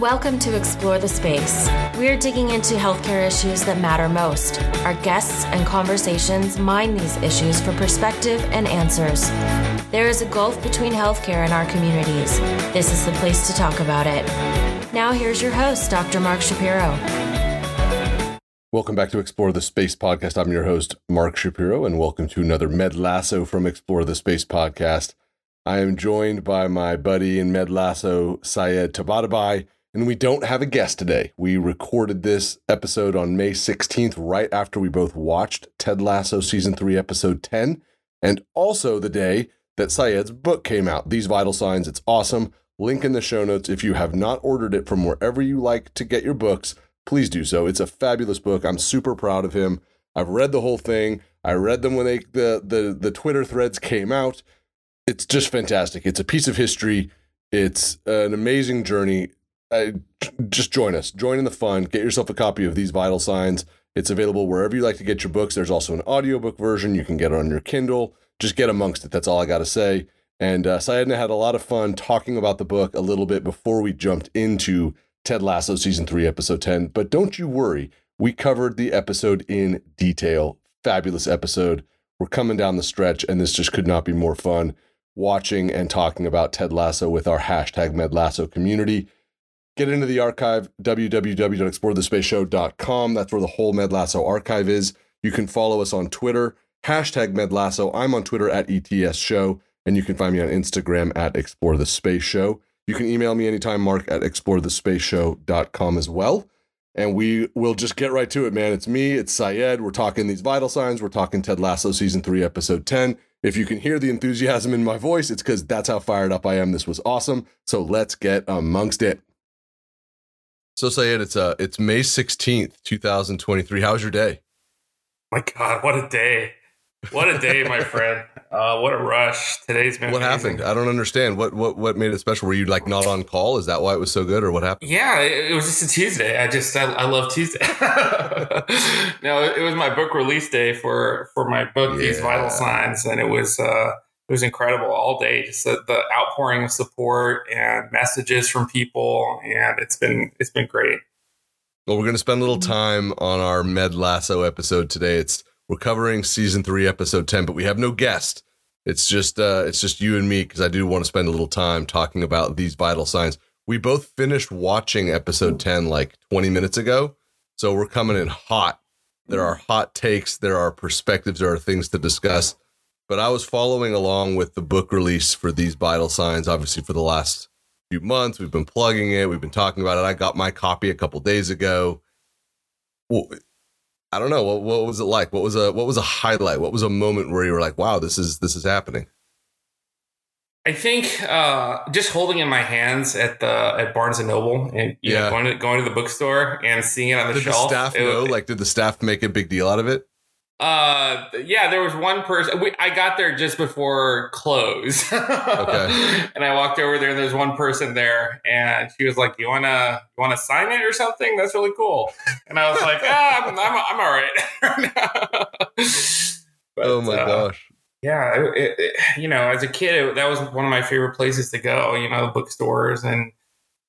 Welcome to Explore the Space. We're digging into healthcare issues that matter most. Our guests and conversations mine these issues for perspective and answers. There is a gulf between healthcare and our communities. This is the place to talk about it. Now, here's your host, Dr. Mark Shapiro. Welcome back to Explore the Space podcast. I'm your host, Mark Shapiro, and welcome to another Med Lasso from Explore the Space podcast. I am joined by my buddy in Med Lasso, Sayed Tabatabai and we don't have a guest today. We recorded this episode on May 16th, right after we both watched Ted Lasso Season 3, Episode 10, and also the day that Sayed's book came out, These Vital Signs. It's awesome. Link in the show notes. If you have not ordered it from wherever you like to get your books, please do so. It's a fabulous book. I'm super proud of him. I've read the whole thing. I read them when they the the the Twitter threads came out. It's just fantastic. It's a piece of history. It's an amazing journey just join us. Join in the fun. Get yourself a copy of These Vital Signs. It's available wherever you like to get your books. There's also an audiobook version. You can get it on your Kindle. Just get amongst it. That's all I got to say. And uh, Sayedna had a lot of fun talking about the book a little bit before we jumped into Ted Lasso Season 3, Episode 10. But don't you worry, we covered the episode in detail. Fabulous episode. We're coming down the stretch, and this just could not be more fun watching and talking about Ted Lasso with our hashtag MedLasso community get into the archive, www.explorethespaceshow.com. That's where the whole Med Lasso archive is. You can follow us on Twitter, hashtag Med Lasso. I'm on Twitter at ETS Show, and you can find me on Instagram at Explore the Space Show. You can email me anytime, mark at explorethespaceshow.com as well. And we will just get right to it, man. It's me, it's Sayed. We're talking these vital signs. We're talking Ted Lasso season three, episode 10. If you can hear the enthusiasm in my voice, it's because that's how fired up I am. This was awesome. So let's get amongst it. So Sayed, it's uh it's May 16th, 2023. How was your day? My God, what a day. What a day, my friend. Uh what a rush. Today's been What amazing. happened? I don't understand. What what what made it special? Were you like not on call? Is that why it was so good or what happened? Yeah, it, it was just a Tuesday. I just I, I love Tuesday. no, it was my book release day for for my book, These Vital Signs, and it was uh it was incredible all day. Just the, the outpouring of support and messages from people, and it's been it's been great. Well, we're gonna spend a little time on our Med Lasso episode today. It's we're covering season three, episode 10, but we have no guest. It's just uh it's just you and me because I do want to spend a little time talking about these vital signs. We both finished watching episode 10 like 20 minutes ago. So we're coming in hot. There are hot takes, there are perspectives, there are things to discuss. But I was following along with the book release for these vital signs, obviously for the last few months. We've been plugging it, we've been talking about it. I got my copy a couple days ago. Well, I don't know what, what was it like. What was a what was a highlight? What was a moment where you were like, "Wow, this is this is happening." I think uh, just holding in my hands at the at Barnes and Noble and Yeah. know, going to going to the bookstore and seeing it on the Did the shelf. staff it- know? Like, did the staff make a big deal out of it? Uh, yeah, there was one person. We, I got there just before close. Okay. And I walked over there, and there's one person there, and she was like, "You wanna, you wanna sign it or something? That's really cool." And I was like, "Ah, I'm, I'm, I'm all right." But, oh my uh, gosh! yeah, it, it, you know, as a kid, it, that was one of my favorite places to go. You know, bookstores and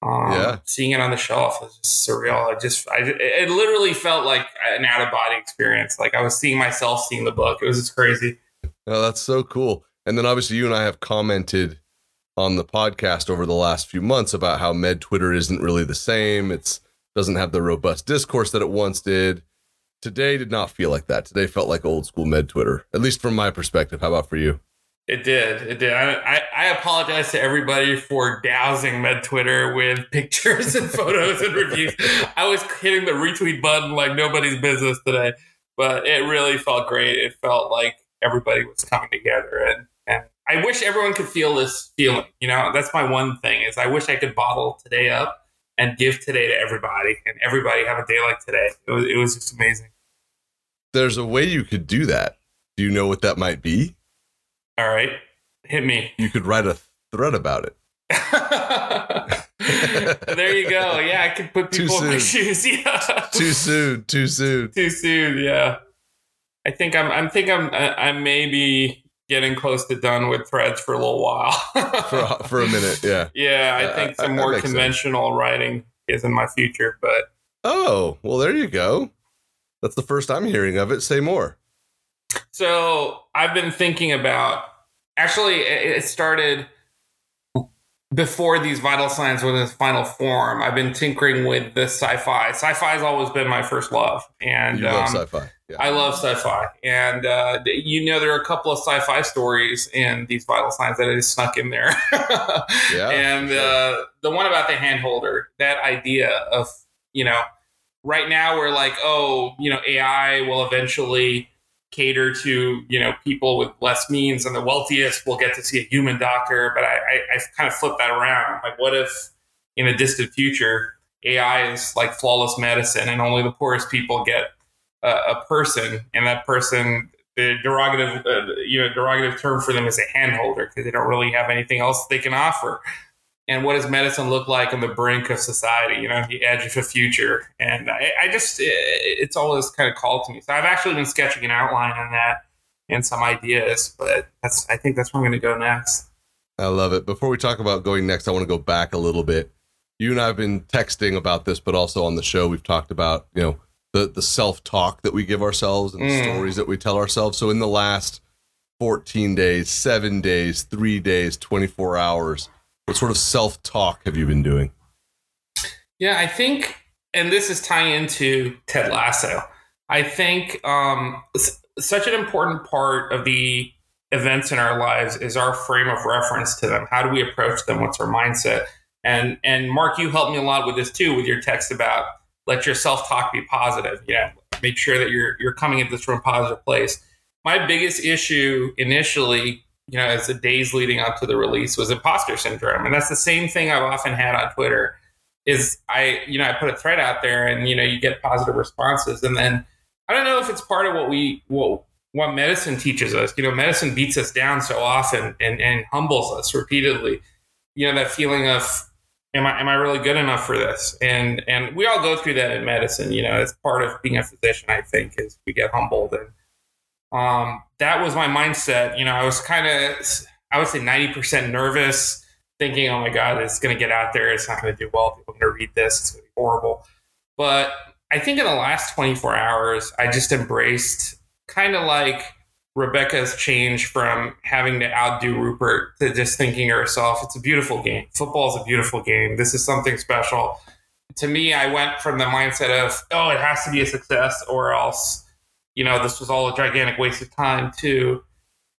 um, Yeah. seeing it on the shelf was just surreal. I just, I, it literally felt like an out of body experience. Like I was seeing myself seeing the book. It was just crazy. Oh, that's so cool. And then obviously you and I have commented on the podcast over the last few months about how Med Twitter isn't really the same. It's doesn't have the robust discourse that it once did. Today did not feel like that. Today felt like old school Med Twitter, at least from my perspective. How about for you? It did. It did. I, I, I apologize to everybody for dousing Med Twitter with pictures and photos and reviews. I was hitting the retweet button like nobody's business today, but it really felt great. It felt like everybody was coming together, and and I wish everyone could feel this feeling. You know, that's my one thing is I wish I could bottle today up and give today to everybody, and everybody have a day like today. It was it was just amazing. There's a way you could do that. Do you know what that might be? All right, hit me. You could write a thread about it. there you go. Yeah, I could put people in my shoes. Yeah. Too soon. Too soon. Too soon. Yeah. I think I'm. I'm think I'm. I, I may be getting close to done with threads for a little while. For a, for a minute, yeah. yeah, I Yeah, think some more makes sense. conventional writing is in my future. But oh, well, there you go. That's the first I'm hearing of it. Say more. So I've been thinking about. Actually, it started before these vital signs were in its final form, I've been tinkering with the sci-fi. Sci-fi has always been my first love, and you love um, sci-fi. Yeah. I love sci-fi. And uh, you know, there are a couple of sci-fi stories in these vital signs that I just snuck in there. Yeah, and sure. uh, the one about the hand holder, that idea of you know, right now we're like, oh, you know, AI will eventually cater to you know people with less means and the wealthiest will get to see a human doctor. But i i, I kind of flip that around. Like what if in a distant future ai is like flawless medicine and only the poorest people get a, a person? And that person the derogative uh, you know derogative term for them is a hand holder because they don't really have anything else they can offer and what does medicine look like on the brink of society, you know, the edge of the future? And I, I just, it's always kind of called to me. So I've actually been sketching an outline on that and some ideas, but that's, I think that's where I'm going to go next. I love it. Before we talk about going next, I want to go back a little bit. You and I have been texting about this, but also on the show, we've talked about, you know, the, the self talk that we give ourselves and the Mm. stories that we tell ourselves. So in the last 14 days, seven days, three days, 24 hours, what sort of self talk have you been doing? Yeah, I think, and this is tying into Ted Lasso. I think um, such an important part of the events in our lives is our frame of reference to them. How do we approach them? What's our mindset? And and Mark, you helped me a lot with this too, with your text about let your self talk be positive. Know, make sure that you're you're coming at this from a positive place. My biggest issue initially, you know, as the days leading up to the release was imposter syndrome, and that's the same thing I've often had on Twitter is I, you know, I put a thread out there and, you know, you get positive responses. And then I don't know if it's part of what we, what, what medicine teaches us. You know, medicine beats us down so often and, and humbles us repeatedly. You know, that feeling of, am I, am I really good enough for this? And, and we all go through that in medicine. You know, it's part of being a physician, I think, is we get humbled. And um, that was my mindset. You know, I was kind of, I would say 90% nervous thinking, oh my God, it's going to get out there. It's not going to do well. People are going to read this. It's going to be horrible. But I think in the last 24 hours, I just embraced kind of like Rebecca's change from having to outdo Rupert to just thinking to herself, it's a beautiful game. Football is a beautiful game. This is something special. To me, I went from the mindset of, oh, it has to be a success or else, you know, this was all a gigantic waste of time to,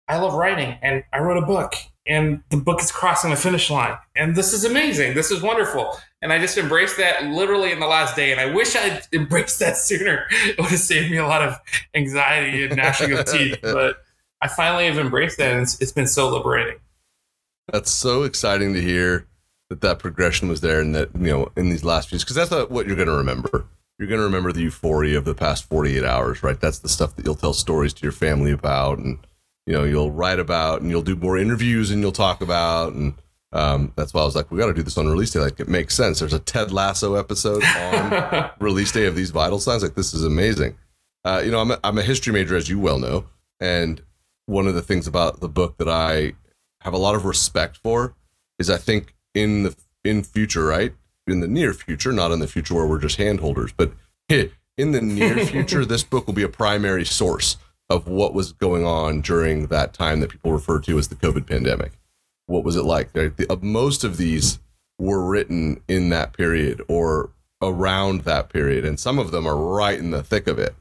I love writing and I wrote a book and the book is crossing the finish line and this is amazing. This is wonderful. And i just embraced that literally in the last day and i wish i'd embraced that sooner. It would have saved me a lot of anxiety and gnashing of teeth but i finally have embraced that and it's, it's been so liberating. That's so exciting to hear that that progression was there and that, you know, in these last few, because that's not what you're going to remember. You're going to remember the euphoria of the past 48 hours, right? That's the stuff that you'll tell stories to your family about and, you know, you'll write about and you'll do more interviews and you'll talk about. And um, that's why I was like, we got to do this on release day. Like, it makes sense. There's a Ted Lasso episode on release day of these vital signs. Like, this is amazing. Uh, you know, I'm a, I'm a history major, as you well know. And one of the things about the book that I have a lot of respect for is I think in the in future, right? In the near future, not in the future where we're just handholders, but in the near future, this book will be a primary source of what was going on during that time that people refer to as the COVID pandemic. What was it like? Most of these were written in that period or around that period, and some of them are right in the thick of it.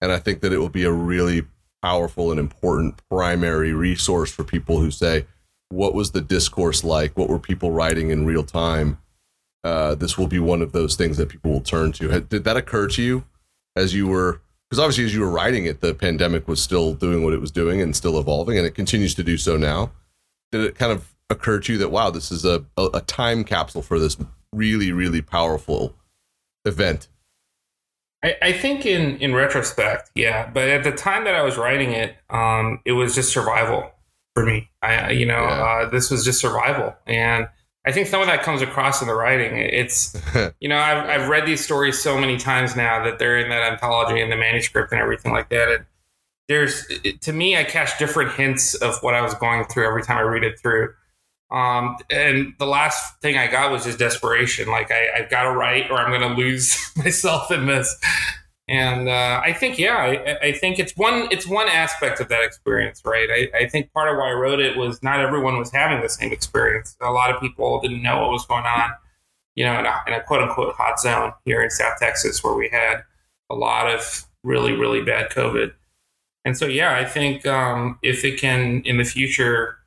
And I think that it will be a really powerful and important primary resource for people who say, what was the discourse like? What were people writing in real time? Uh, this will be one of those things that people will turn to. Did that occur to you as you were? Because obviously, as you were writing it, the pandemic was still doing what it was doing and still evolving, and it continues to do so now. Did it kind of occur to you that wow, this is a a, a time capsule for this really really powerful event? I, I think in in retrospect, yeah. But at the time that I was writing it, um, it was just survival for me. I, you know, Yeah. uh, this was just survival, and I think some of that comes across in the writing. It's you know, I've I've read these stories so many times now that they're in that anthology and the manuscript and everything like that. And there's to me, I catch different hints of what I was going through every time I read it through. Um, and the last thing I got was just desperation. Like I, I've got to write, or I'm going to lose myself in this. And uh, I think, yeah, I, I, think it's one it's one aspect of that experience, right? I, I, think part of why I wrote it was not everyone was having the same experience. A lot of people didn't know what was going on, you know, in a, in a quote unquote hot zone here in South Texas, where we had a lot of really really bad COVID. And so, yeah, I think um, if it can in the future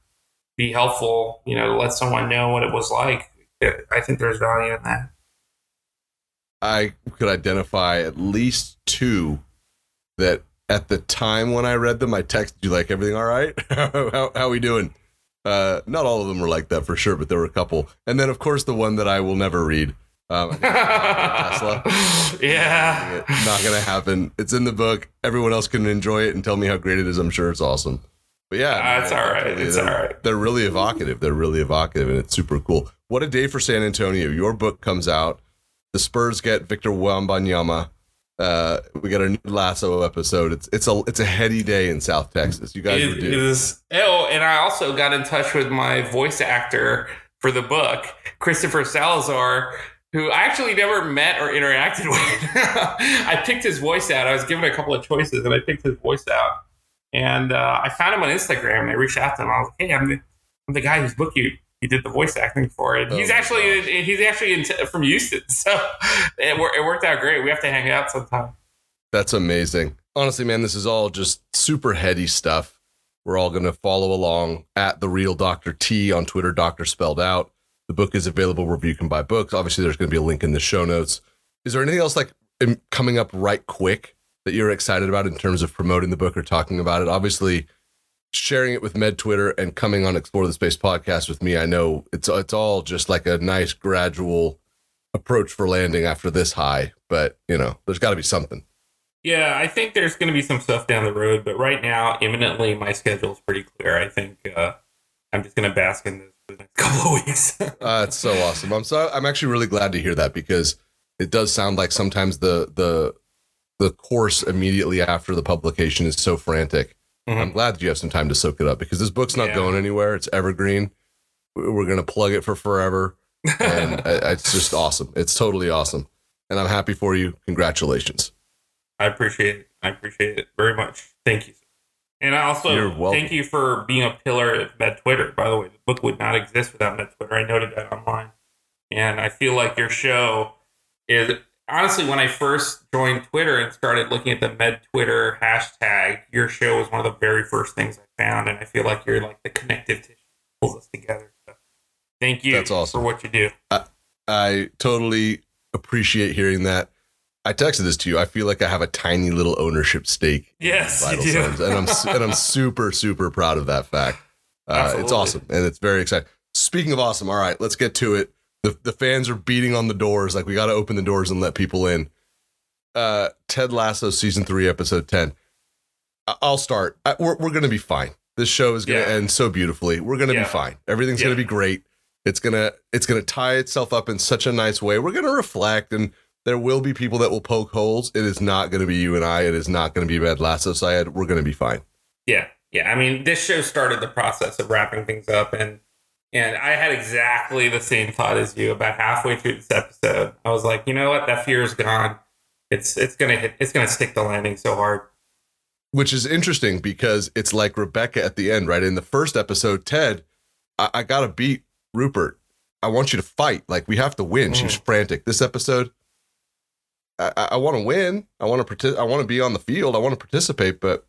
be helpful, you know, to let someone know what it was like, I think there's value in that. I could identify at least two that at the time when I read them, I texted you like, "Everything all right? how, how we doing?" Uh, not all of them were like that for sure, but there were a couple. And then, of course, the one that I will never read. Um, Tesla. Yeah, not gonna happen. It's in the book. Everyone else can enjoy it and tell me how great it is. I'm sure it's awesome. But yeah, uh, it's all right. It's all right. They're really evocative. They're really evocative, and it's super cool. What a day for San Antonio! Your book comes out the Spurs get Victor Wembanyama. Uh, we got a new Lasso episode. It's it's a it's a heady day in South Texas. You guys it, were. Oh, and I also got in touch with my voice actor for the book, Christopher Salazar, who I actually never met or interacted with. I picked his voice out. I was given a couple of choices, and I picked his voice out. And uh, I found him on Instagram. And I reached out to him. I was like, "Hey, I'm the, I'm the guy whose book you he did the voice acting for it. Oh he's actually gosh. he's actually in, from Houston, so it, it worked out great. We have to hang out sometime. That's amazing. Honestly, man, this is all just super heady stuff. We're all going to follow along at the real Doctor T on Twitter, Doctor spelled out. The book is available wherever you can buy books. Obviously, there's going to be a link in the show notes. Is there anything else like coming up right quick that you're excited about in terms of promoting the book or talking about it? Obviously, sharing it with Med Twitter and coming on Explore the Space podcast with me, I know it's it's all just like a nice gradual approach for landing after this high. But you know, there's got to be something. Yeah, I think there's going to be some stuff down the road, but right now, imminently, my schedule is pretty clear. I think uh, I'm just going to bask in this for the next couple of weeks. uh, it's so awesome. I'm so I'm actually really glad to hear that because it does sound like sometimes the the the course immediately after the publication is so frantic Mm-hmm. I'm glad that you have some time to soak it up because this book's not yeah. going anywhere. It's evergreen. We're going to plug it for forever. And it's just awesome. It's totally awesome. And I'm happy for you. Congratulations. I appreciate it. I appreciate it very much. Thank you. And I also thank you for being a pillar of Med Twitter. By the way, the book would not exist without Med Twitter. I noted that online. And I feel like your show is honestly, when I first joined Twitter and started looking at the Med Twitter hashtag, your show was one of the very first things I found, and I feel like you're like the connective tissue that pulls us together. So thank you That's awesome. for what you do. I, I totally appreciate hearing that. I texted this to you. I feel like I have a tiny little ownership stake. Yes, you do. Signs, and I'm and I'm super super proud of that fact. Uh, it's awesome and it's very exciting. Speaking of awesome, all right, let's get to it the, the fans are beating on the doors. Like we got to open the doors and let people in. Uh ted lasso season 3 episode 10 i'll start. I, we're, we're gonna be fine. This show is gonna yeah. end so beautifully. We're gonna yeah. be fine. Everything's yeah. gonna be great. It's gonna it's gonna tie itself up in such a nice way. We're gonna reflect and there will be people that will poke holes. It is not gonna be you and i. It is not gonna be red lasso side we're gonna be fine. Yeah. Yeah. I mean this show started the process of wrapping things up and and I had exactly the same thought as you about halfway through this episode. I was like, you know what? That fear is gone. It's it's gonna hit. It's gonna stick the landing so hard. Which is interesting because it's like Rebecca at the end, right? In the first episode, Ted, I, I gotta beat Rupert. I want you to fight. Like we have to win. Mm. She was frantic. This episode, I, I, I want to win. I want to partic- I want to be on the field. I want to participate, but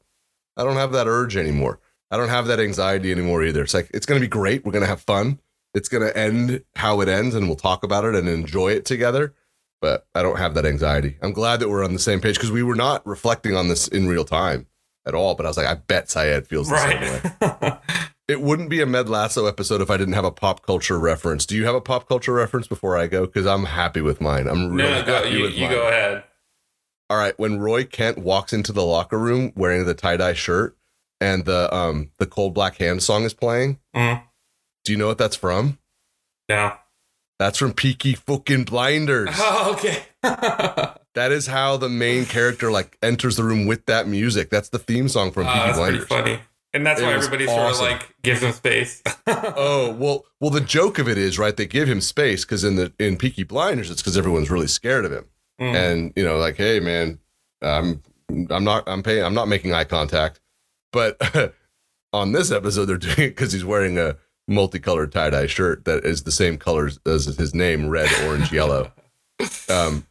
I don't have that urge anymore. I don't have that anxiety anymore either. It's like it's going to be great. We're going to have fun. It's going to end how it ends, and we'll talk about it and enjoy it together. But I don't have that anxiety. I'm glad that we're on the same page because we were not reflecting on this in real time at all. But I was like, I bet Sayed feels the right. same way. it wouldn't be a Med Lasso episode if I didn't have a pop culture reference. Do you have a pop culture reference before I go? Because I'm happy with mine. I'm really no, go, happy you, with you mine. go ahead. All right. When Roy Kent walks into the locker room wearing the tie dye shirt and the um the cold black hand song is playing. Mm. Do you know what that's from? No. That's from Peaky fucking Blinders. Oh, okay. that is how the main character like enters the room with that music. That's the theme song from oh, Peaky Blinders. funny. and that's It why everybody sort of like gives him space. oh well, well the joke of it is right. They give him space because in the in Peaky Blinders, it's because everyone's really scared of him, Mm. and you know, like, hey man, I'm I'm not I'm paying I'm not making eye contact, but on this episode they're doing it because he's wearing a multicolored tie dye shirt that is the same colors as his name, red, orange, yellow. Um,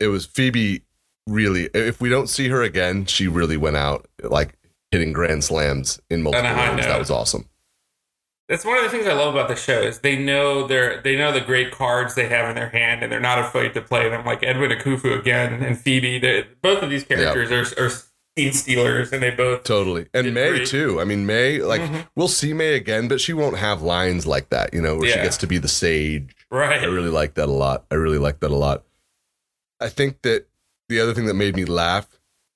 it was Phoebe. Really, if we don't see her again, she really went out like hitting grand slams in multiple note. That was awesome. That's one of the things I love about the show is they know their they know the great cards they have in their hand and they're not afraid to play them. Like Edwin Akufo again and Phoebe. Both of these characters are, are scene stealers and they both Totally. And May great. too. I mean, May, like, Mhm. we'll see May again, but she won't have lines like that, you know, where she gets to be the sage. right. I really like that a lot. I really like that a lot. I think that the other thing that made me laugh,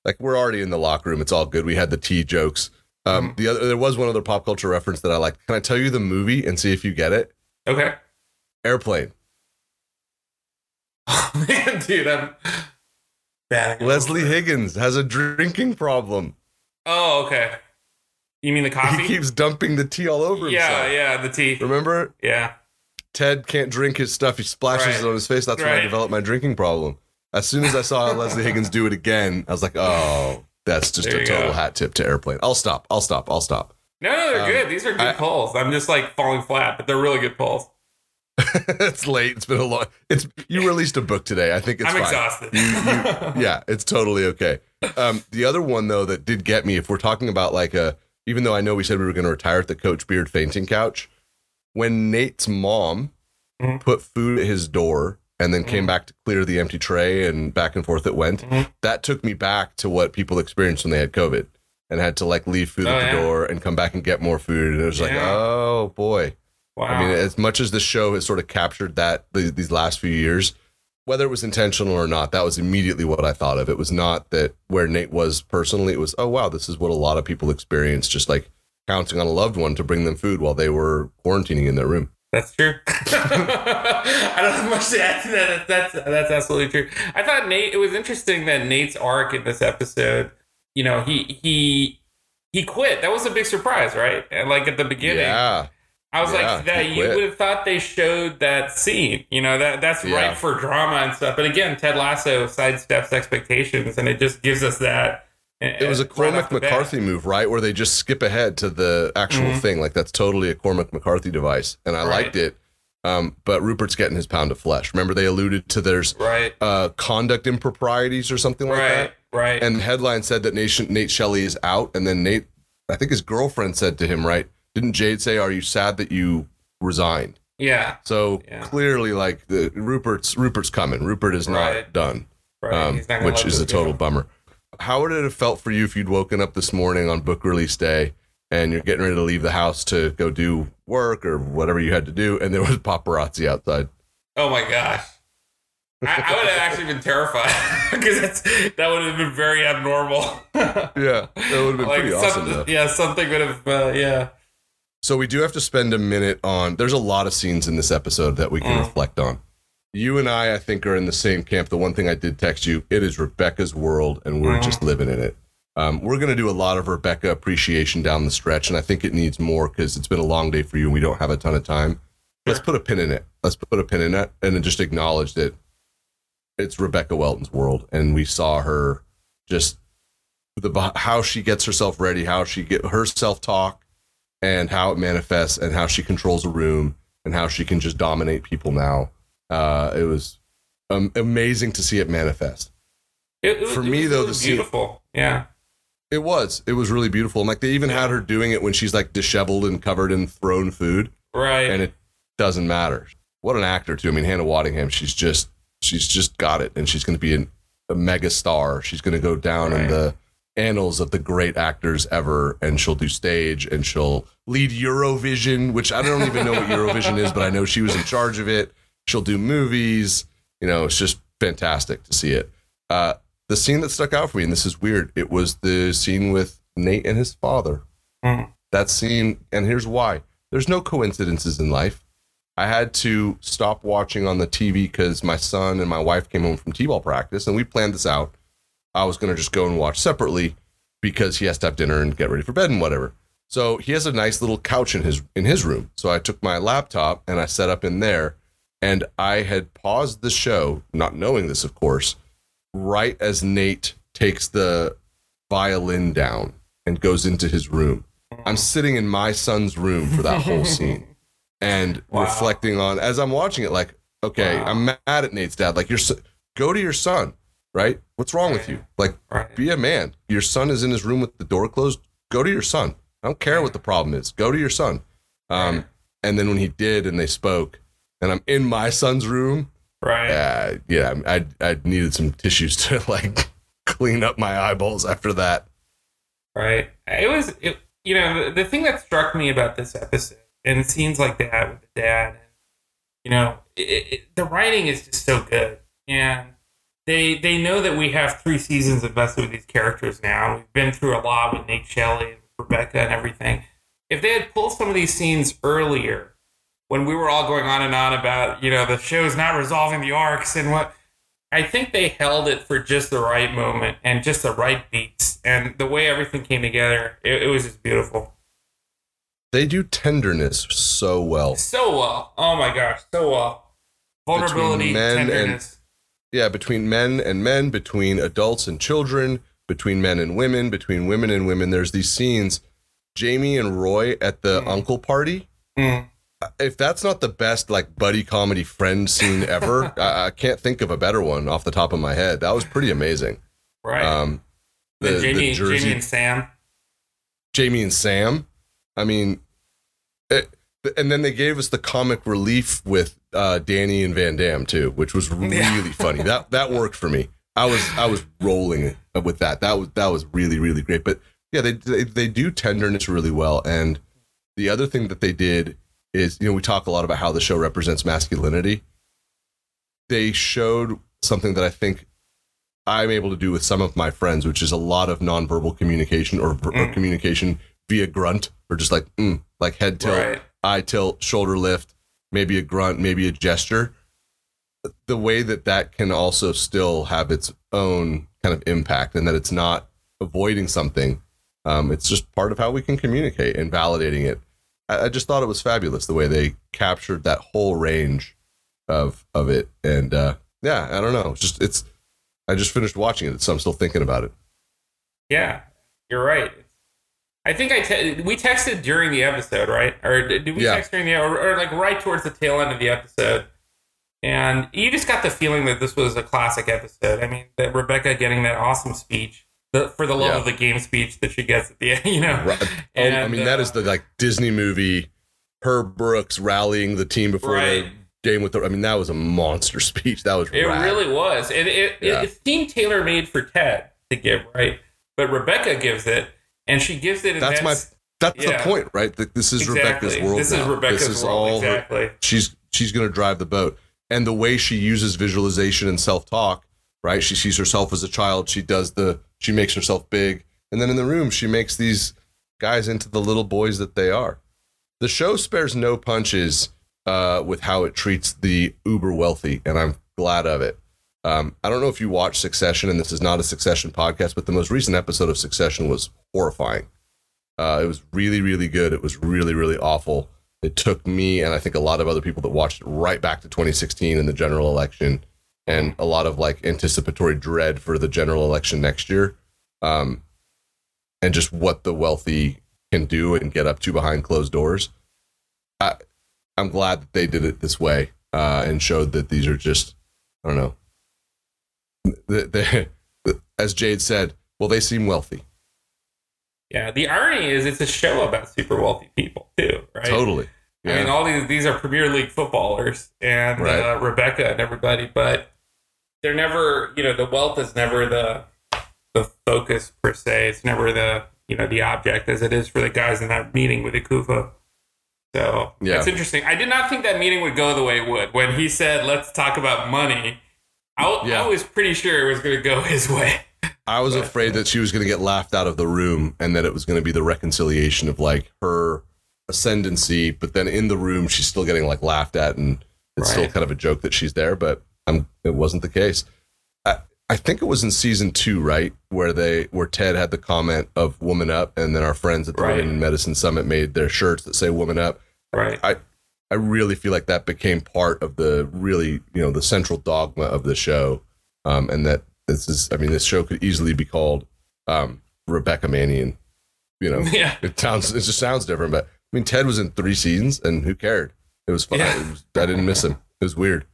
like, we're already in the locker room. It's all good. We had the tea jokes. Um, Mhm. The other, there was one other pop culture reference that I like. Can I tell you the movie and see if you get it? Okay. Airplane. Oh man, dude, I'm Leslie Higgins has a drinking problem. Oh, okay. You mean the coffee? He keeps dumping the tea all over yeah, himself. yeah, yeah, the tea. Remember? Yeah. Ted can't drink his stuff. He splashes Right. it on his face. That's when I developed my drinking problem. As soon as I saw Leslie Higgins do it again, I was like, oh, that's just There a total go. hat tip to airplane. I'll stop. I'll stop. I'll stop. No, no, they're Um, good. These are good I- polls. I'm just like falling flat, but they're really good polls. it's late. It's been a long. It's you released a book today. I think it's I'm fine. exhausted. You- you- yeah, it's totally okay. Um, the other one though that did get me, if we're talking about like a, even though I know we said we were going to retire at the Coach Beard fainting couch, when Nate's mom Mhm. put food at his door and then came Mhm. back to clear the empty tray and back and forth it went, Mhm. that took me back to what people experienced when they had COVID and had to like leave food Oh, at the yeah. door and come back and get more food. And it was like, oh boy. Wow. I mean, as much as the show has sort of captured that these, these last few years, whether it was intentional or not, that was immediately what I thought of. It was not that where Nate was personally. It was, oh wow, this is what a lot of people experience, just like counting on a loved one to bring them food while they were quarantining in their room. That's true. I don't have much to add to that. That's that's absolutely true. I thought Nate. It was interesting that Nate's arc in this episode. You know, he he he quit. That was a big surprise, right? And like at the beginning, Yeah, I was yeah, like, that you would have thought they showed that scene. You know, that that's Yeah. right for drama and stuff. But again, Ted Lasso sidesteps expectations, and it just gives us that. it was a Cormac the bat. McCarthy move, right? Where they just skip ahead to the actual Mhm. thing. Like that's totally a Cormac McCarthy device, and I Right. liked it. Um, but Rupert's getting his pound of flesh. Remember, they alluded to there's Right. uh, conduct improprieties or something like that. Right. Right. and the headline said that Nate, Nate Shelley is out, and then Nate, I think his girlfriend said to him, right? Didn't Jade say, "Are you sad that you resigned?" yeah. So Yeah. clearly, like the Rupert's Rupert's coming. Rupert is not Right. done, Right. um, not which is a total bummer. How would it have felt for you if you'd woken up this morning on book release day and you're getting ready to leave the house to go do work or whatever you had to do, and there was paparazzi outside? Oh my gosh. I, I would have actually been terrified because that would have been very abnormal. Yeah, that would have been like pretty awesome. Though. yeah, something would have, uh, yeah. So we do have to spend a minute on. There's a lot of scenes in this episode that we can Mm. reflect on. You and I, I think, are in the same camp. The one thing I did text you, it is Rebecca's world, and we're Mm. just living in it. Um, we're going to do a lot of Rebecca appreciation down the stretch, and I think it needs more because it's been a long day for you, and we don't have a ton of time. Let's put a pin in it. Let's put a pin in it, and then just acknowledge that it's Rebecca Welton's world, and we saw her just the how she gets herself ready, how she get her self talk, and how it manifests, and how she controls a room, and how she can just dominate people now. Uh, it was um, amazing to see it manifest. It, it, For me, though, the beautiful. Yeah. It was. It was really beautiful. And like they even had her doing it when she's like disheveled and covered in thrown food, Right. and it doesn't matter. What an actor too. I mean, Hannah Waddingham. She's just she's just got it, and she's going to be an, a mega star. She's going to go down in the annals of the great actors ever, and she'll do stage and she'll lead Eurovision, which I don't even know what Eurovision is, but I know she was in charge of it. She'll do movies. You know, it's just fantastic to see it. Uh, the scene that stuck out for me, and this is weird, it was the scene with Nate and his father. Mm. That scene, and here's why: there's no coincidences in life. I had to stop watching on the TV because my son and my wife came home from t-ball practice, and we planned this out. I was going to just go and watch separately because he has to have dinner and get ready for bed and whatever. So he has a nice little couch in his in his room. So I took my laptop and I set up in there, and I had paused the show, not knowing this, of course, right as Nate takes the violin down and goes into his room. I'm sitting in my son's room for that whole scene and Wow. reflecting on as I'm watching it, like, okay, Wow. I'm mad at Nate's dad. Like, your son, go to your son, right? What's wrong with you? Like, Right. be a man. Your son is in his room with the door closed. Go to your son. I don't care what the problem is. Go to your son. Um, Right. and then when he did and they spoke, and I'm in my son's room, Right. uh, yeah, I I needed some tissues to like clean up my eyeballs after that. Right. It was, it, you know, the, the thing that struck me about this episode and scenes like that with the dad, you know, it, it, the writing is just so good. And they they know that we have three seasons invested with these characters now. We've been through a lot with Nate Shelley and Rebecca and everything. If they had pulled some of these scenes earlier, when we were all going on and on about, you know, the show's not resolving the arcs and what, I think they held it for just the right moment and just the right beats. And the way everything came together, it, it was just beautiful. They do tenderness so well. So well. Oh my gosh, so well. Vulnerability, men and- tenderness. Yeah, between men and men, between adults and children, between men and women, between women and women. There's these scenes. Jamie and Roy at the Mm. uncle party. Mm. If that's not the best like buddy comedy friend scene ever, I, I can't think of a better one off the top of my head. That was pretty amazing. Right. Um, the, Jamie, the Jersey, Jamie and Sam. Jamie and Sam. I mean, it, and then they gave us the comic relief with uh, Dani and Van Dam too, which was really Yeah. funny. That that worked for me. I was I was rolling with that. That was that was really really great. But yeah, they they, they do tenderness really well. And the other thing that they did is you know we talk a lot about how the show represents masculinity. They showed something that I think I'm able to do with some of my friends, which is a lot of nonverbal communication or, or Mm. communication via grunt or just like mm, like head tilt, Right. Eye tilt, shoulder lift, maybe a grunt, maybe a gesture. The way that that can also still have its own kind of impact, and that it's not avoiding something. Um, it's just part of how we can communicate and validating it. I, I just thought it was fabulous the way they captured that whole range of of it, and uh, yeah, I don't know, it's just it's. I just finished watching it, so I'm still thinking about it. Yeah, you're right. I think I te- we texted during the episode, right? Or did, we Yeah. text during the or, or like right towards the tail end of the episode? And you just got the feeling that this was a classic episode. I mean, that Rebecca getting that awesome speech, the for the love Yeah. of the game speech that she gets at the end, you know. Right. Oh, I mean, that uh, is the like Disney movie. Herb Brooks rallying the team before Right. the game with the. I mean, that was a monster speech. That was It rad. really was. And it, Yeah. it, it seemed tailor made for Ted to give, right? But Rebecca gives it, and she gives it. That's my- That's Yeah. the point, right? That this is exactly. Rebecca's world. This now. is Rebecca's This is world. all her- exactly. she's she's going to drive the boat, and the way she uses visualization and self talk, right? She sees herself as a child. She does the. She makes herself big, and then in the room, she makes these guys into the little boys that they are. The show spares no punches uh, with how it treats the uber wealthy, and I'm glad of it. Um, I don't know if you watch Succession, and this is not a Succession podcast, but the most recent episode of Succession was horrifying. Uh, it was really, really good. It was really, really awful. It took me and I think a lot of other people that watched it right back to 2016 in the general election, and a lot of like anticipatory dread for the general election next year, um, and just what the wealthy can do and get up to behind closed doors. I, I'm glad that they did it this way uh, and showed that these are just, I don't know. They, they, as Jade said, well, they seem wealthy. Yeah. The irony is, it's a show about super wealthy people too, right? Totally. I mean, all these these are Premier League footballers and Right. uh, Rebecca and everybody, but they're never, you know, the wealth is never the the focus per se. It's never the you know the object as it is for the guys in that meeting with Akufo. So Yeah. it's interesting. I did not think that meeting would go the way it would when he said, "Let's talk about money." I, Yeah. I was pretty sure it was going to go his way. I was afraid that she was going to get laughed out of the room and that it was going to be the reconciliation of like her ascendancy, but then in the room she's still getting like laughed at and it's still kind of a joke that she's there, but um, it wasn't the case. I, I think it was in season two, right, where they where Ted had the comment of "woman up," and then our friends at the Right. Women in Medicine Summit made their shirts that say "woman up." Right. I really feel like that became part of the really, you know, the central dogma of the show, um, and that this is. I mean, this show could easily be called um, Rebecca Mannion. You know, Yeah. it sounds it just sounds different, but I mean, Ted was in three seasons, and who cared? It was fun. Yeah. It was, I didn't miss him. It was weird,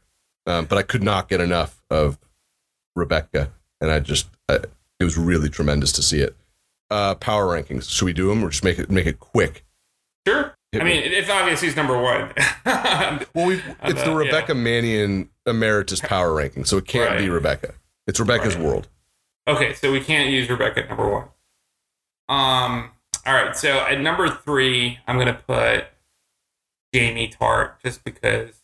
um, but I could not get enough of Rebecca, and I just I, it was really tremendous to see it. Uh, power rankings. Should we do them or just make it make it quick? Sure. I mean, it's obvious he's number one. Well, we it's the uh, Rebecca Mannion Emeritus Power Ranking, so it can't be Rebecca. It's Rebecca's Right. world. Okay, so we can't use Rebecca at number one. Um. All right. So at number three, I'm gonna put Jamie Tartt just because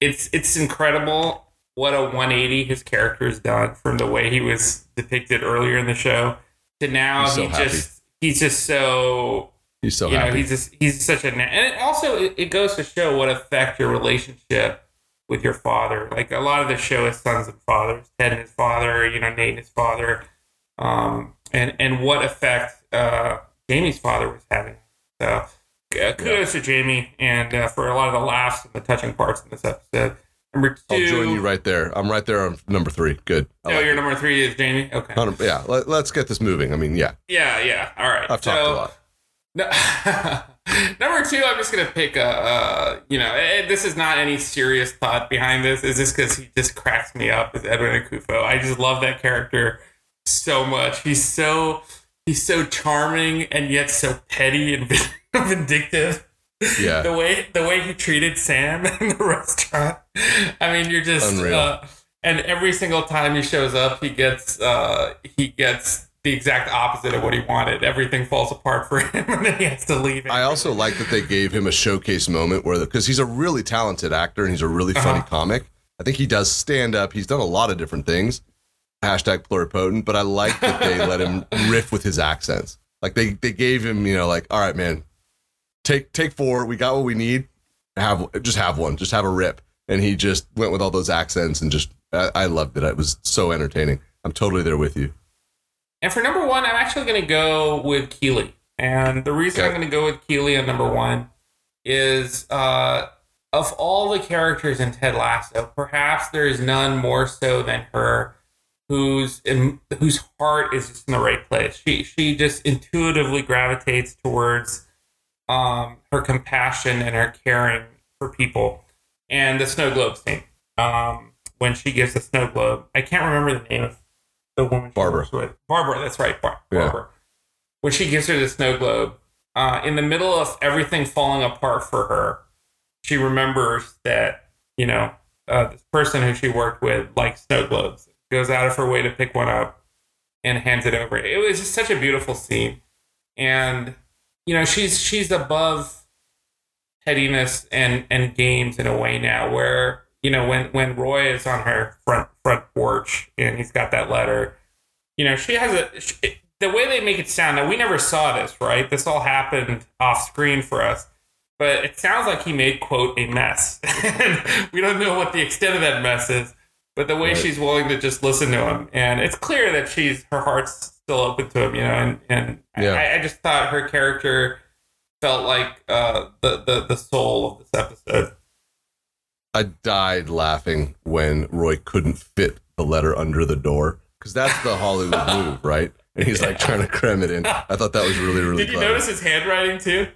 it's it's incredible what a 180 his character has done from the way he was depicted earlier in the show to now He's so he happy. just he's just so He's so you know he's just he's such a and it also it, it goes to show what effect your relationship with your father like a lot of the show is sons and fathers ted and his father you know nate and his father um and and what effect uh jamie's father was having so uh, kudos to jamie and uh, for a lot of the laughs and the touching parts in this episode number 2 I'll join you right there. I'm right there on number three. Good. I oh like your number three is jamie okay Yeah, let, us get this moving. I mean, yeah, yeah yeah all right I've talked So- a lot. No, number two, I'm just gonna pick a, uh, you know, eh, this is not any serious thought behind this. Is this because he just cracks me up as Edwin Akufo? I just love that character so much. He's so he's so charming and yet so petty and vindictive. Yeah. the way the way he treated Sam in the restaurant. I mean, you're just Unreal. Uh, and every single time he shows up, he gets uh, he gets the exact opposite of what he wanted. Everything falls apart for him, and then he has to leave. I also like that they gave him a showcase moment where, because he's a really talented actor and he's a really funny Uh-huh. comic. I think he does stand up. He's done a lot of different things. Hashtag pluripotent. But I like that they let him riff with his accents. Like they they gave him, you know, like, all right, man, take take four. We got what we need. Have just have one. Just have a rip. And he just went with all those accents and just I, I loved it. It was so entertaining. I'm totally there with you. And for number one, I'm actually going to go with Keely. And the reason Okay. I'm going to go with Keely on number one is uh, of all the characters in Ted Lasso, perhaps there is none more so than her, whose in, whose heart is just in the right place. She she just intuitively gravitates towards um, her compassion and her caring for people. And the snow globe scene, um, when she gives the snow globe, I can't remember the name of the woman Barbara. with. Barbara, that's right, Bar- Yeah. Barbara. When she gives her the snow globe, uh, in the middle of everything falling apart for her, she remembers that you know uh, this person who she worked with likes snow globes. Goes out of her way to pick one up and hands it over. It was just such a beautiful scene, and you know she's she's above pettiness and and games in a way now where you know when when roy is on her front front porch and he's got that letter you know she has a she, the way they make it sound now we never saw this right this all happened off screen for us but it sounds like he made quote a mess we don't know what the extent of that mess is but the way Right. she's willing to just listen to him and it's clear that she's her heart's still open to him you know and and Yeah. I, I just thought her character felt like uh, the, the the soul of this episode. I died laughing when Roy couldn't fit the letter under the door because that's the Hollywood move, right? And he's like trying to cram it in. I thought that was really, really Did you clever. notice his handwriting too?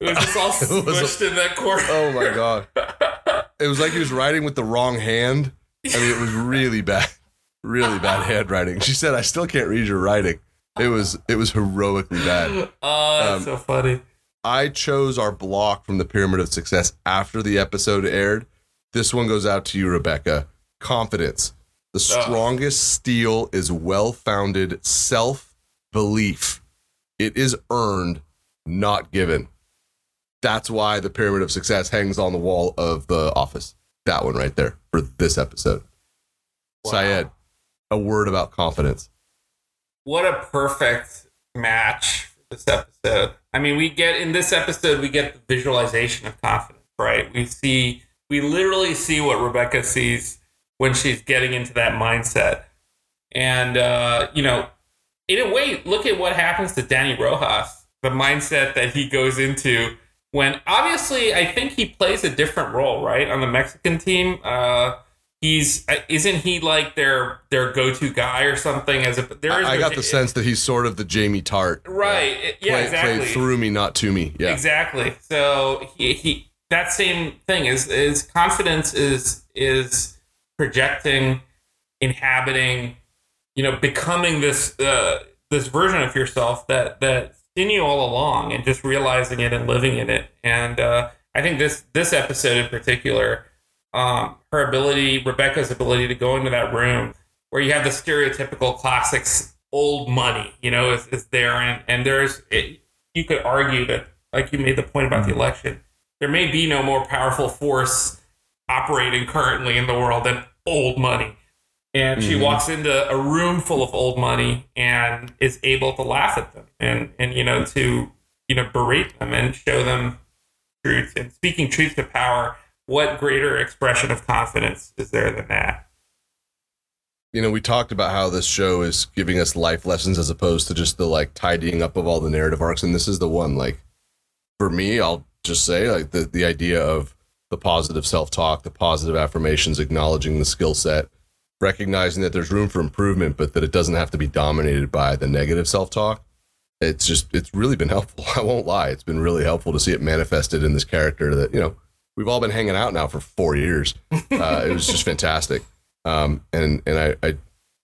It was just all It was a- in that corner. Oh my god! It was like he was writing with the wrong hand. I mean, it was really bad, really bad handwriting. She said, "I still can't read your writing." It was it was heroically bad. Oh, that's Um, so funny. I chose our block from the Pyramid of Success after the episode aired. This one goes out to you, Rebecca. Confidence. The strongest steel is well founded self belief. It is earned, not given. That's why the Pyramid of Success hangs on the wall of the office. That one right there for this episode. Wow. Sayed, a word about confidence. What a perfect match for this episode. I mean, we get in this episode we get the visualization of confidence, right? We see we literally see what Rebecca sees when she's getting into that mindset. And uh, you know, in a way, look at what happens to Danny Rojas, the mindset that he goes into when obviously I think he plays a different role, right, on the Mexican team. Uh, he's uh, isn't he like their their go to guy or something? As a there is I, no got the sense that he's sort of the Jamie Tart. uh, right? it- yeah, play, exactly. Played through me, not to me. Yeah. Exactly. So he, he that same thing is is confidence is is projecting, inhabiting, you know, becoming this uh, this version of yourself that that's in you all along, and just realizing it and living in it. And uh, I think this this episode in particular, um, her ability, Rebecca's ability to go into that room where you have the stereotypical classics old money, you know, is, is there, and and there's it, you could argue that, like you made the point about the election, there may be no more powerful force operating currently in the world than old money. And she Mhm. walks into a room full of old money and is able to laugh at them and, and you know, to, you know, berate them and show them truth. And speaking truth to power, what greater expression of confidence is there than that? you know, we talked about how this show is giving us life lessons as opposed to just the like tidying up of all the narrative arcs. And this is the one, like, for me, I'll just say, like, the, the idea of the positive self talk, the positive affirmations, acknowledging the skill set, recognizing that there's room for improvement, but that it doesn't have to be dominated by the negative self talk. It's just, it's really been helpful. I won't lie. It's been really helpful to see it manifested in this character that, you know, we've all been hanging out now for four years. Uh, it was just fantastic. Um, and and I, I I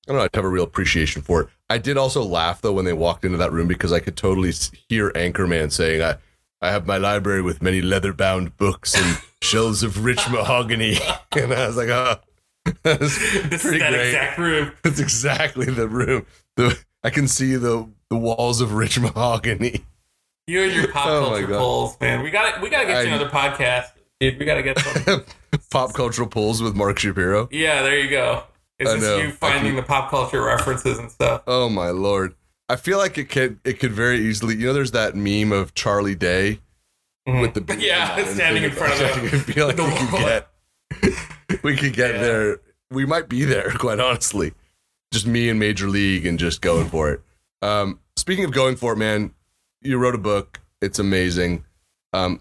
don't know, I have a real appreciation for it. I did also laugh though when they walked into that room because I could totally hear Anchorman saying, "I I have my library with many leather-bound books and shelves of rich mahogany," and I was like, "Oh, that's This pretty is that great. exact room. That's exactly the room. The I can see the the walls of rich mahogany." You and your oh pop Oh culture polls, man. We got to we got to get you another podcast, dude. We got to get some. Pop cultural pulls with Mark Shapiro. Yeah, there you go. Is I this know. you finding the pop culture references and stuff? Oh my lord. I feel like it could it could very easily you know there's that meme of Charlie Day with the yeah, standing in front of I the, feel like the we could get we could get Yeah. there. We might be there, quite honestly. Just me and Major League and just going for it. Um, speaking of going for it, man, you wrote a book. It's amazing. Um,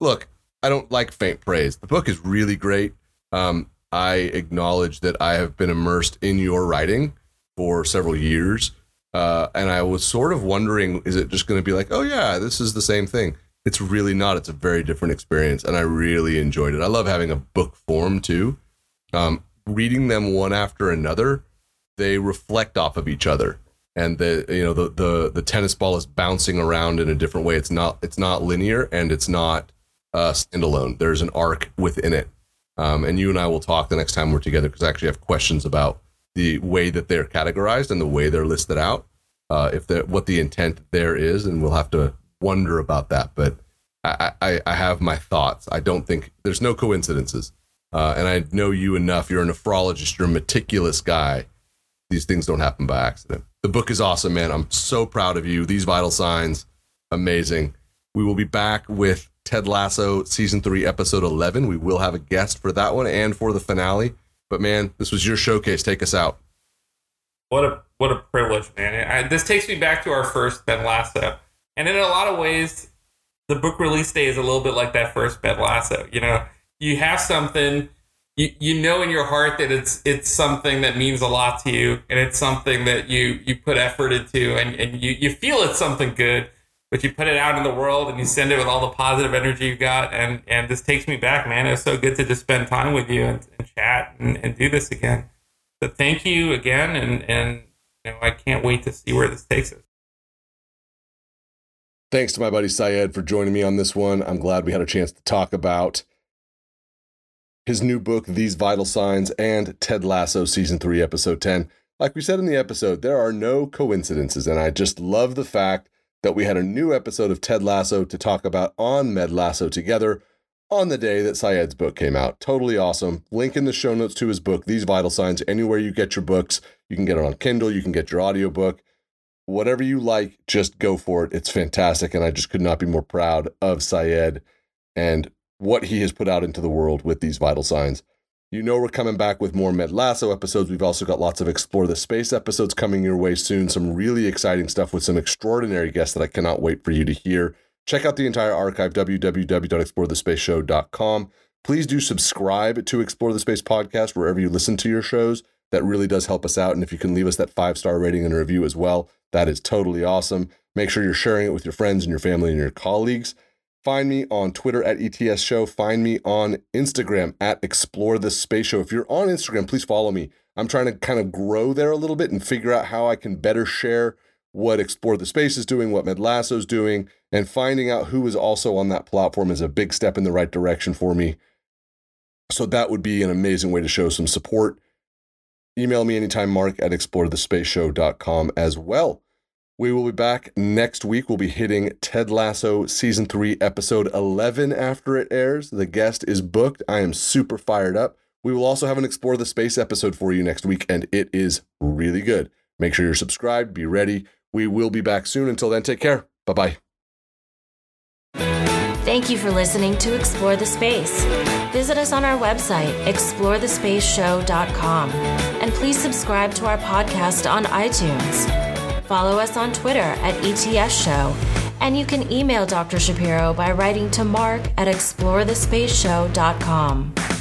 look, I don't like faint praise. The book is really great. Um, I acknowledge that I have been immersed in your writing for several years. Uh, and I was sort of wondering, is it just going to be like, oh, yeah, this is the same thing? It's really not. It's a very different experience. And I really enjoyed it. I love having a book form too. Um, reading them one after another, they reflect off of each other. And the you know the, the the tennis ball is bouncing around in a different way. It's not it's not linear and it's not uh, standalone. There's an arc within it. Um, and you and I will talk the next time we're together because I actually have questions about the way that they're categorized and the way they're listed out. Uh, if what the intent there is, and we'll have to wonder about that. But I, I, I have my thoughts. I don't think there's no coincidences. Uh, and I know you enough. You're a nephrologist. You're a meticulous guy. These things don't happen by accident. The book is awesome, man. I'm so proud of you. These vital signs, amazing. We will be back with Ted Lasso season three, episode 11. We will have a guest for that one and for the finale. But man, this was your showcase. Take us out. What a what a privilege, man! I, this takes me back to our first Med Lasso, and in a lot of ways, the book release day is a little bit like that first Med Lasso. You know, you have something, you you know in your heart that it's it's something that means a lot to you, and it's something that you you put effort into, and and you you feel it's something good, but you put it out in the world and you send it with all the positive energy you got, and and this takes me back, man. It was so good to just spend time with you and, and chat and, and do this again. So thank you again, and and you know I can't wait to see where this takes us. Thanks to my buddy Sayed for joining me on this one. I'm glad we had a chance to talk about his new book, These Vital Signs, and Ted Lasso Season 3, Episode 10. Like we said in the episode, there are no coincidences, and I just love the fact that we had a new episode of Ted Lasso to talk about on Med Lasso together on the day that Sayed's book came out. Totally awesome. Link in the show notes to his book, These Vital Signs, anywhere you get your books. You can get it on Kindle, you can get your audiobook whatever you like, just go for it. It's fantastic. And I just could not be more proud of Sayed and what he has put out into the world with these vital signs. You know, we're coming back with more Med Lasso episodes. We've also got lots of Explore the Space episodes coming your way soon. Some really exciting stuff with some extraordinary guests that I cannot wait for you to hear. Check out the entire archive, www.explorethespace.show.com. Please do subscribe to Explore the Space podcast wherever you listen to your shows. That really does help us out. And if you can leave us that five star rating and review as well, that is totally awesome. Make sure you're sharing it with your friends and your family and your colleagues. Find me on Twitter at ETS Show. Find me on Instagram at Explore the Space Show. If you're on Instagram, please follow me. I'm trying to kind of grow there a little bit and figure out how I can better share what Explore the Space is doing, what Med Lasso is doing, and finding out who is also on that platform is a big step in the right direction for me. So that would be an amazing way to show some support. Email me anytime, mark at explorethespaceshow.com as well. We will be back next week. We'll be hitting Ted Lasso season three, episode 11 after it airs. The guest is booked. I am super fired up. We will also have an Explore the Space episode for you next week, and it is really good. Make sure you're subscribed, be ready. We will be back soon. Until then, take care. Bye bye. Thank you for listening to Explore the Space. Visit us on our website, explorethespaceshow.com, and please subscribe to our podcast on iTunes. Follow us on Twitter at ETS Show, and you can email Dr. Shapiro by writing to mark at explorethespaceshow.com.